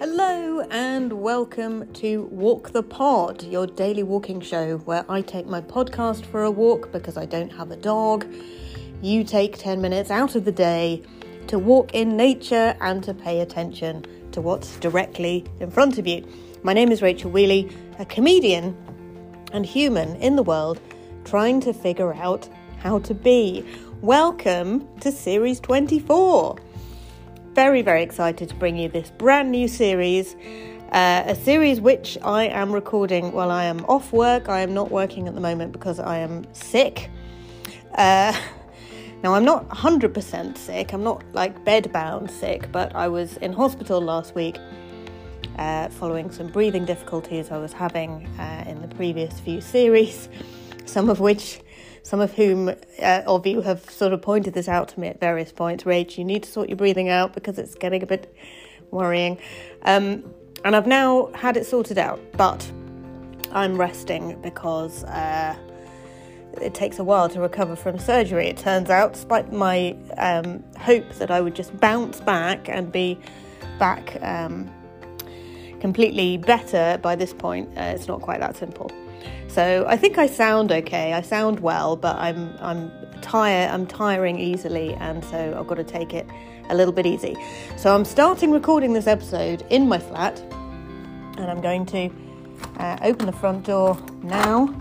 Hello and welcome to Walk the Pod, your daily walking show where I take my podcast for a walk because I don't have a dog. You take 10 minutes out of the day to walk in nature and to pay attention to what's directly in front of you. My name is Rachel Wheeley, a comedian and human in the world trying to figure out how to be. Welcome to Series 24 very, very excited to bring you this brand new series. Uh, a series which I am recording while I am off work. I am not working at the moment because I am sick. Uh, now, I'm not 100% sick, I'm not like bedbound sick, but I was in hospital last week uh, following some breathing difficulties I was having uh, in the previous few series, some of which some of whom uh, of you have sort of pointed this out to me at various points. Rach, you need to sort your breathing out because it's getting a bit worrying. Um, and I've now had it sorted out, but I'm resting because uh, it takes a while to recover from surgery. It turns out, despite my um, hope that I would just bounce back and be back um, completely better by this point, uh, it's not quite that simple. So I think I sound okay. I sound well, but I'm I'm tired. I'm tiring easily, and so I've got to take it a little bit easy. So I'm starting recording this episode in my flat, and I'm going to uh, open the front door now,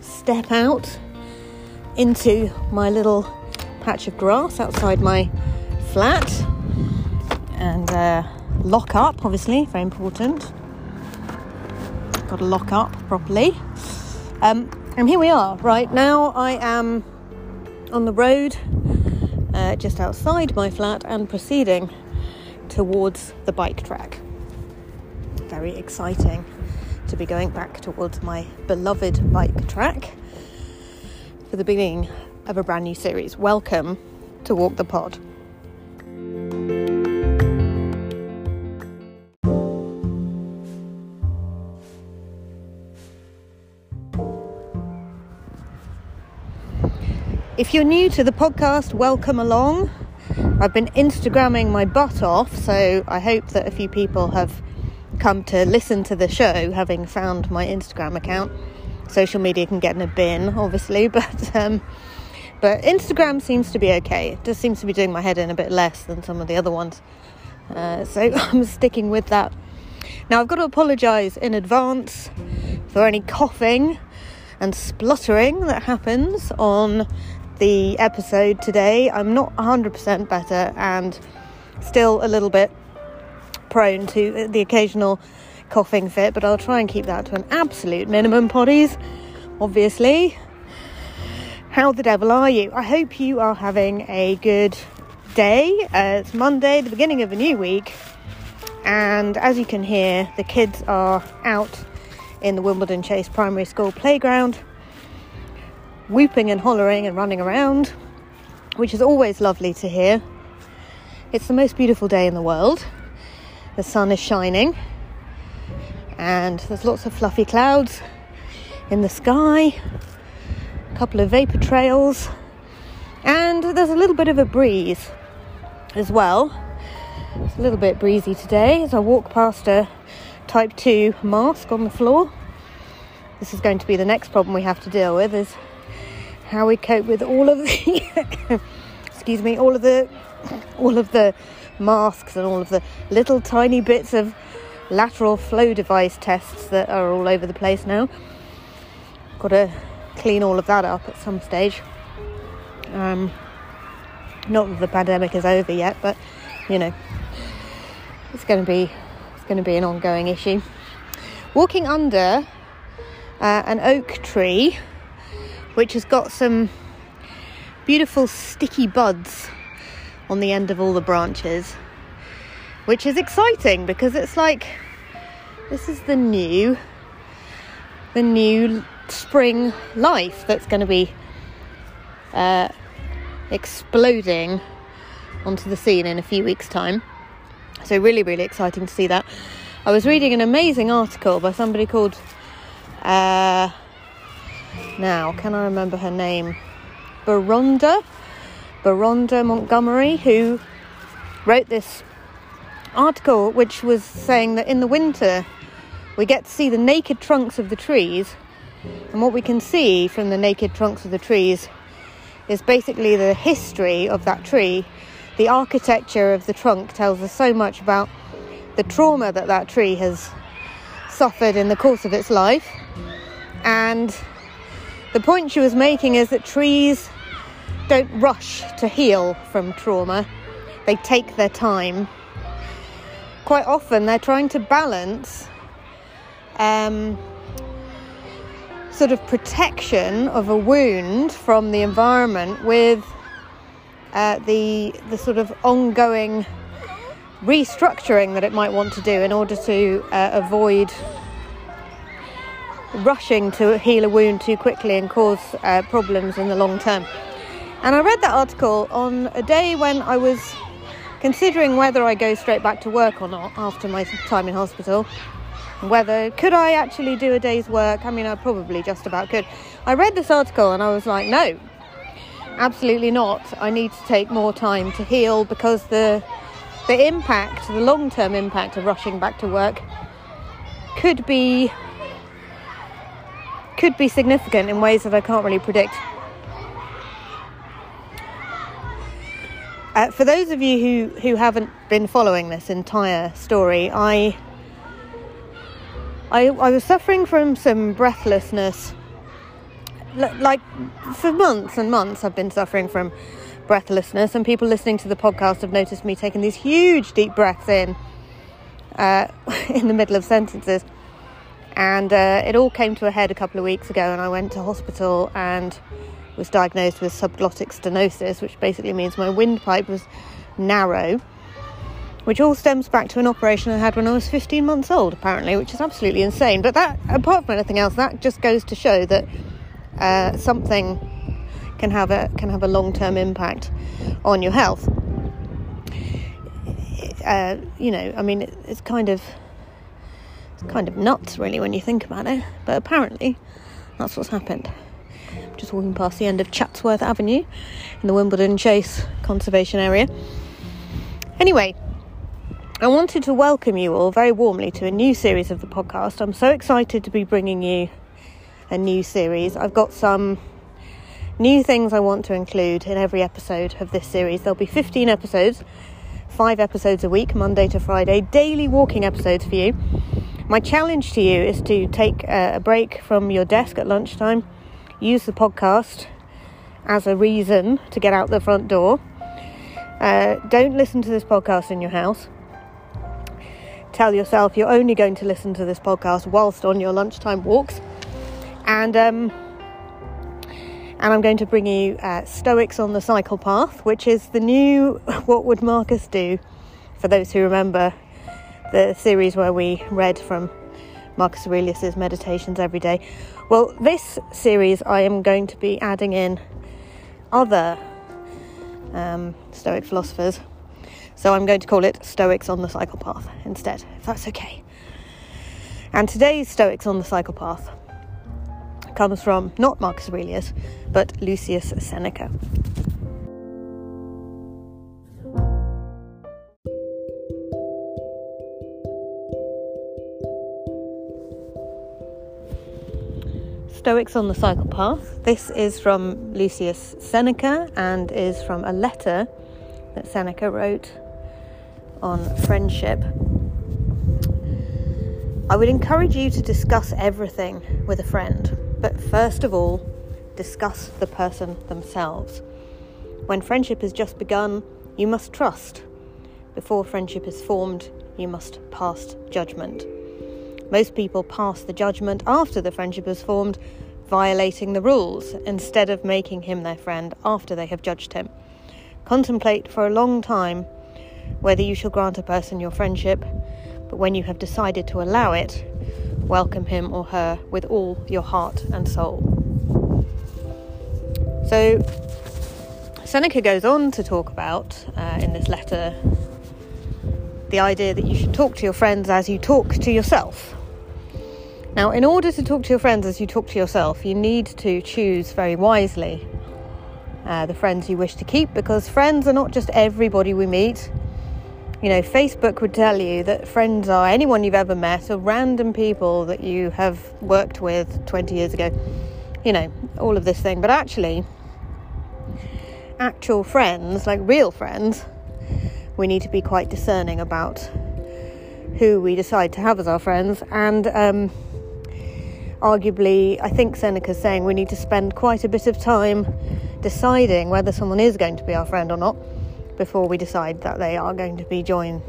step out into my little patch of grass outside my flat, and uh, lock up. Obviously, very important. Got to lock up properly. Um, and here we are. Right now, I am on the road uh, just outside my flat and proceeding towards the bike track. Very exciting to be going back towards my beloved bike track for the beginning of a brand new series. Welcome to Walk the Pod. If you're new to the podcast, welcome along. I've been Instagramming my butt off, so I hope that a few people have come to listen to the show having found my Instagram account. Social media can get in a bin, obviously, but um, but Instagram seems to be okay. It just seems to be doing my head in a bit less than some of the other ones. Uh, so I'm sticking with that. Now I've got to apologise in advance for any coughing and spluttering that happens on the episode today. I'm not 100% better and still a little bit prone to the occasional coughing fit, but I'll try and keep that to an absolute minimum, potties, obviously. How the devil are you? I hope you are having a good day. Uh, it's Monday, the beginning of a new week, and as you can hear, the kids are out in the Wimbledon Chase Primary School playground whooping and hollering and running around, which is always lovely to hear. It's the most beautiful day in the world. The sun is shining, and there's lots of fluffy clouds in the sky, a couple of vapor trails, and there's a little bit of a breeze as well. It's a little bit breezy today as I walk past a type 2 mask on the floor. This is going to be the next problem we have to deal with is how we cope with all of the excuse me all of the all of the masks and all of the little tiny bits of lateral flow device tests that are all over the place now. Got to clean all of that up at some stage. Um, not that the pandemic is over yet but you know it's going to be it's going to be an ongoing issue. Walking under uh, an oak tree which has got some beautiful sticky buds on the end of all the branches, which is exciting because it's like this is the new the new spring life that's going to be uh, exploding onto the scene in a few weeks' time. So, really, really exciting to see that. I was reading an amazing article by somebody called uh, now. Can I remember her name? Beronda, Beronda Montgomery, who wrote this article which was saying that in the winter we get to see the naked trunks of the trees, and what we can see from the naked trunks of the trees is basically the history of that tree. The architecture of the trunk tells us so much about the trauma that that tree has suffered in the course of its life. And the point she was making is that trees don't rush to heal from trauma, they take their time. Quite often, they're trying to balance um, sort of protection of a wound from the environment with uh, the the sort of ongoing restructuring that it might want to do in order to uh, avoid rushing to heal a wound too quickly and cause uh, problems in the long term. And I read that article on a day when I was considering whether I go straight back to work or not after my time in hospital. Whether could I actually do a day's work? I mean, I probably just about could. I read this article and I was like, no, absolutely not. I need to take more time to heal because the the impact, the long term impact of rushing back to work could be could be significant in ways that I can't really predict. Uh, for those of you who, who haven't been following this entire story, I, I, I was suffering from some breathlessness. L- like for months and months, I've been suffering from breathlessness, and people listening to the podcast have noticed me taking these huge deep breaths in uh, in the middle of sentences. And uh, it all came to a head a couple of weeks ago, and I went to hospital and was diagnosed with subglottic stenosis, which basically means my windpipe was narrow, which all stems back to an operation I had when I was 15 months old, apparently, which is absolutely insane. But that, apart from anything else, that just goes to show that uh, something can have a can have a long term impact on your health. Uh, you know, I mean, it, it's kind of kind of nuts, really, when you think about it. But apparently, that's what's happened just walking past the end of Chatsworth Avenue in the Wimbledon Chase Conservation Area. Anyway, I wanted to welcome you all very warmly to a new series of the podcast. I'm so excited to be bringing you a new series. I've got some new things I want to include in every episode of this series. There'll be 15 episodes, five episodes a week, Monday to Friday, daily walking episodes for you. My challenge to you is to take a break from your desk at lunchtime use the podcast as a reason to get out the front door. Uh, don't listen to this podcast in your house. Tell yourself you're only going to listen to this podcast whilst on your lunchtime walks. And um, and I'm going to bring you uh, Stoics on the Cycle Path, which is the new What Would Marcus Do? For those who remember the series where we read from Marcus Aurelius's Meditations every day. Well, this series I am going to be adding in other um, Stoic philosophers. So I'm going to call it Stoics on the Cycle Path instead, if that's okay. And today's Stoics on the Cycle Path comes from not Marcus Aurelius, but Lucius Seneca. Stoics on the Cycle Path. This is from Lucius Seneca and is from a letter that Seneca wrote on friendship. I would encourage you to discuss everything with a friend, but first of all, discuss the person themselves. When friendship has just begun, you must trust. Before friendship is formed, you must pass judgment. Most people pass the judgment after the friendship is formed, violating the rules, instead of making him their friend after they have judged him. Contemplate for a long time whether you shall grant a person your friendship, but when you have decided to allow it, welcome him or her with all your heart and soul. So, Seneca goes on to talk about uh, in this letter the idea that you should talk to your friends as you talk to yourself. Now, in order to talk to your friends as you talk to yourself, you need to choose very wisely uh, the friends you wish to keep because friends are not just everybody we meet. You know, Facebook would tell you that friends are anyone you've ever met or random people that you have worked with 20 years ago. You know, all of this thing. But actually, actual friends, like real friends, we need to be quite discerning about who we decide to have as our friends. And um, arguably, I think Seneca's saying we need to spend quite a bit of time deciding whether someone is going to be our friend or not before we decide that they are going to be join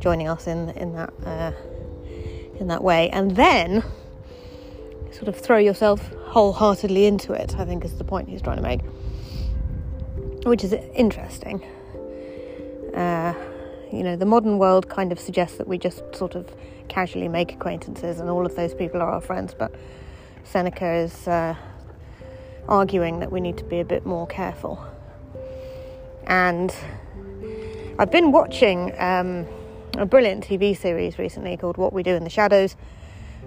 joining us in in that uh, in that way, and then sort of throw yourself wholeheartedly into it. I think is the point he's trying to make, which is interesting. Uh, you know, the modern world kind of suggests that we just sort of casually make acquaintances and all of those people are our friends, but Seneca is uh, arguing that we need to be a bit more careful. And I've been watching um, a brilliant TV series recently called What We Do in the Shadows.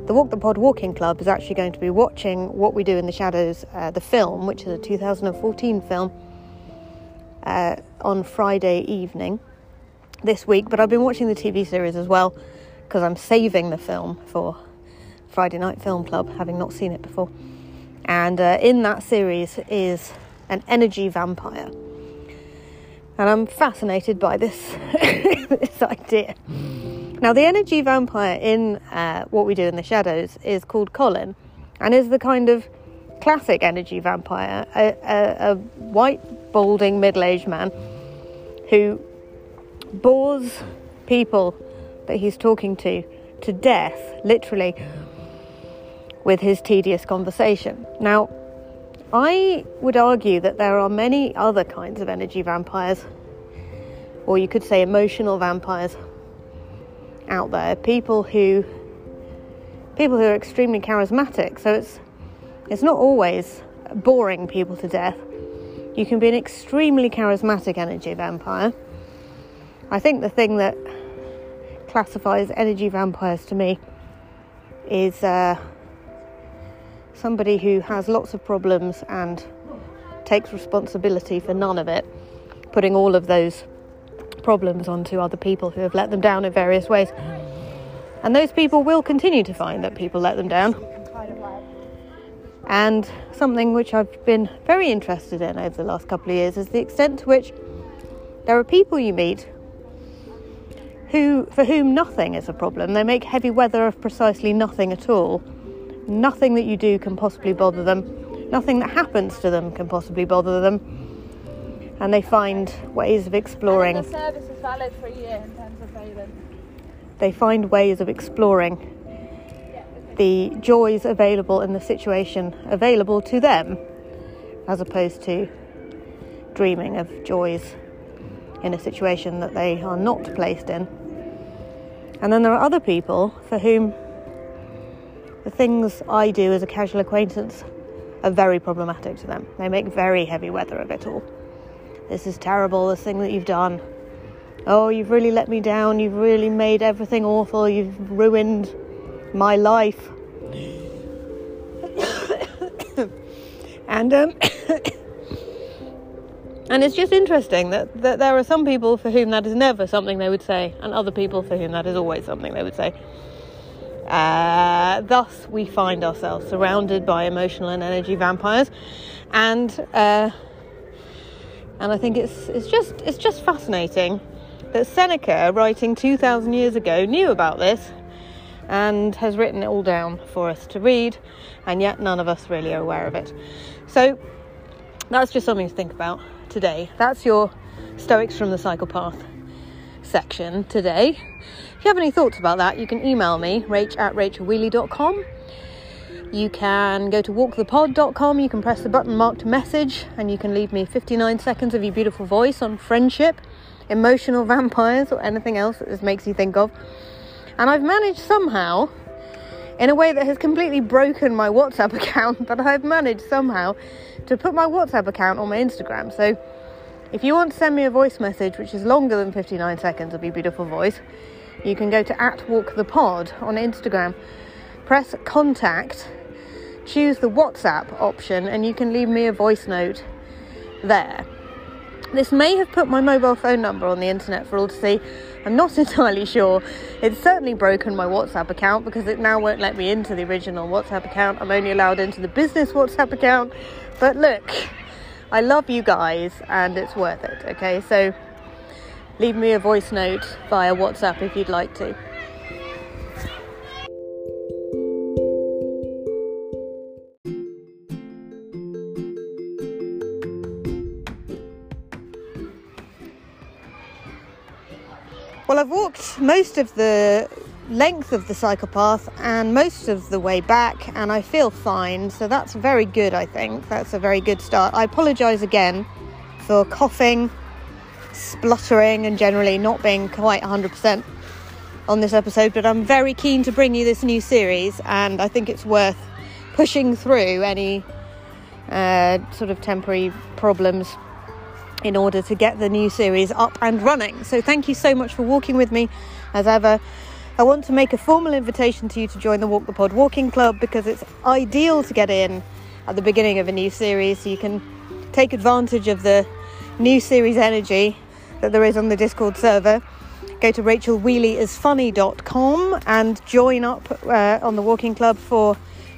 The Walk the Pod Walking Club is actually going to be watching What We Do in the Shadows, uh, the film, which is a 2014 film, uh, on Friday evening this week, but I've been watching the TV series as well because I'm saving the film for Friday Night Film Club, having not seen it before. And uh, in that series is an energy vampire. And I'm fascinated by this, this idea. Now, the energy vampire in uh, What We Do in the Shadows is called Colin and is the kind of classic energy vampire, a, a, a white, balding, middle aged man who bores people that he's talking to to death, literally, with his tedious conversation. Now, I would argue that there are many other kinds of energy vampires, or you could say emotional vampires, out there. People who people who are extremely charismatic. So it's it's not always boring people to death. You can be an extremely charismatic energy vampire I think the thing that classifies energy vampires to me is uh, somebody who has lots of problems and takes responsibility for none of it, putting all of those problems onto other people who have let them down in various ways. And those people will continue to find that people let them down. And something which I've been very interested in over the last couple of years is the extent to which there are people you meet who, for whom nothing is a problem. They make heavy weather of precisely nothing at all. Nothing that you do can possibly bother them. Nothing that happens to them can possibly bother them. And they find ways of exploring. the service is valid for a year in terms of payment. They find ways of exploring the joys available in the situation available to them, as opposed to dreaming of joys in a situation that they are not placed in. And then there are other people for whom the things I do as a casual acquaintance are very problematic to them. They make very heavy weather of it all. This is terrible, this thing that you've done. Oh, you've really let me down. You've really made everything awful. You've ruined my life. and um, And it's just interesting that, that there are some people for whom that is never something they would say, and other people for whom that is always something they would say. Uh, thus, we find ourselves surrounded by emotional and energy vampires, and uh, and I think it's it's just it's just fascinating that Seneca, writing two thousand years ago, knew about this and has written it all down for us to read, and yet none of us really are aware of it. So that's just something to think about today. That's your Stoics from the Cycle Path section today. If you have any thoughts about that, you can email me, rach at rachelwheeley.com. You can go to walkthepod.com, you can press the button marked message, and you can leave me 59 seconds of your beautiful voice on friendship, emotional vampires, or anything else that this makes you think of. And I've managed somehow, in a way that has completely broken my WhatsApp account, but I've managed somehow to put my WhatsApp account on my Instagram. So if you want to send me a voice message which is longer than 59 seconds of your beautiful voice, you can go to at walk the pod on Instagram, press contact, choose the WhatsApp option, and you can leave me a voice note there. This may have put my mobile phone number on the internet for all to see, I'm not entirely sure. It's certainly broken my WhatsApp account because it now won't let me into the original WhatsApp account. I'm only allowed into the business WhatsApp account. But look, I love you guys and it's worth it, okay? So leave me a voice note via WhatsApp if you'd like to. Well, I've walked most of the length of the cycle path and most of the way back, and I feel fine. So that's very good, I think. That's a very good start. I apologise again for coughing, spluttering, and generally not being quite 100% on this episode, but I'm very keen to bring you this new series, and I think it's worth pushing through any uh, sort of temporary problems in order to get the new series up and running. So, thank you so much for walking with me as ever. I want to make a formal invitation to you to join the Walk the Pod Walking Club because it's ideal to get in at the beginning of a new series so you can take advantage of the new series energy that there is on the Discord server. Go to rachelwheeleyisfunny.com and join up uh, on the Walking Club for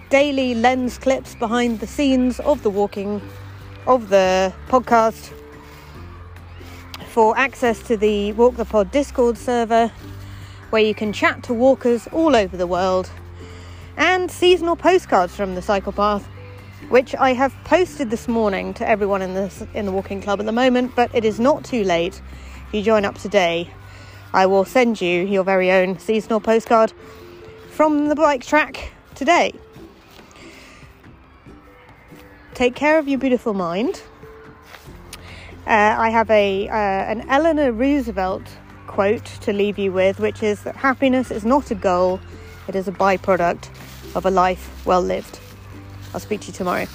daily lens clips behind the scenes of the walking of the podcast for access to the Walk the Pod Discord server where you can chat to walkers all over the world and seasonal postcards from the cycle path which I have posted this morning to everyone in the in the walking club at the moment but it is not too late. If you join up today I will send you your very own seasonal postcard from the bike track today. Take care of your beautiful mind uh, I have a uh, an Eleanor Roosevelt quote to leave you with, which is that happiness is not a goal; it is a byproduct of a life well lived. I'll speak to you tomorrow.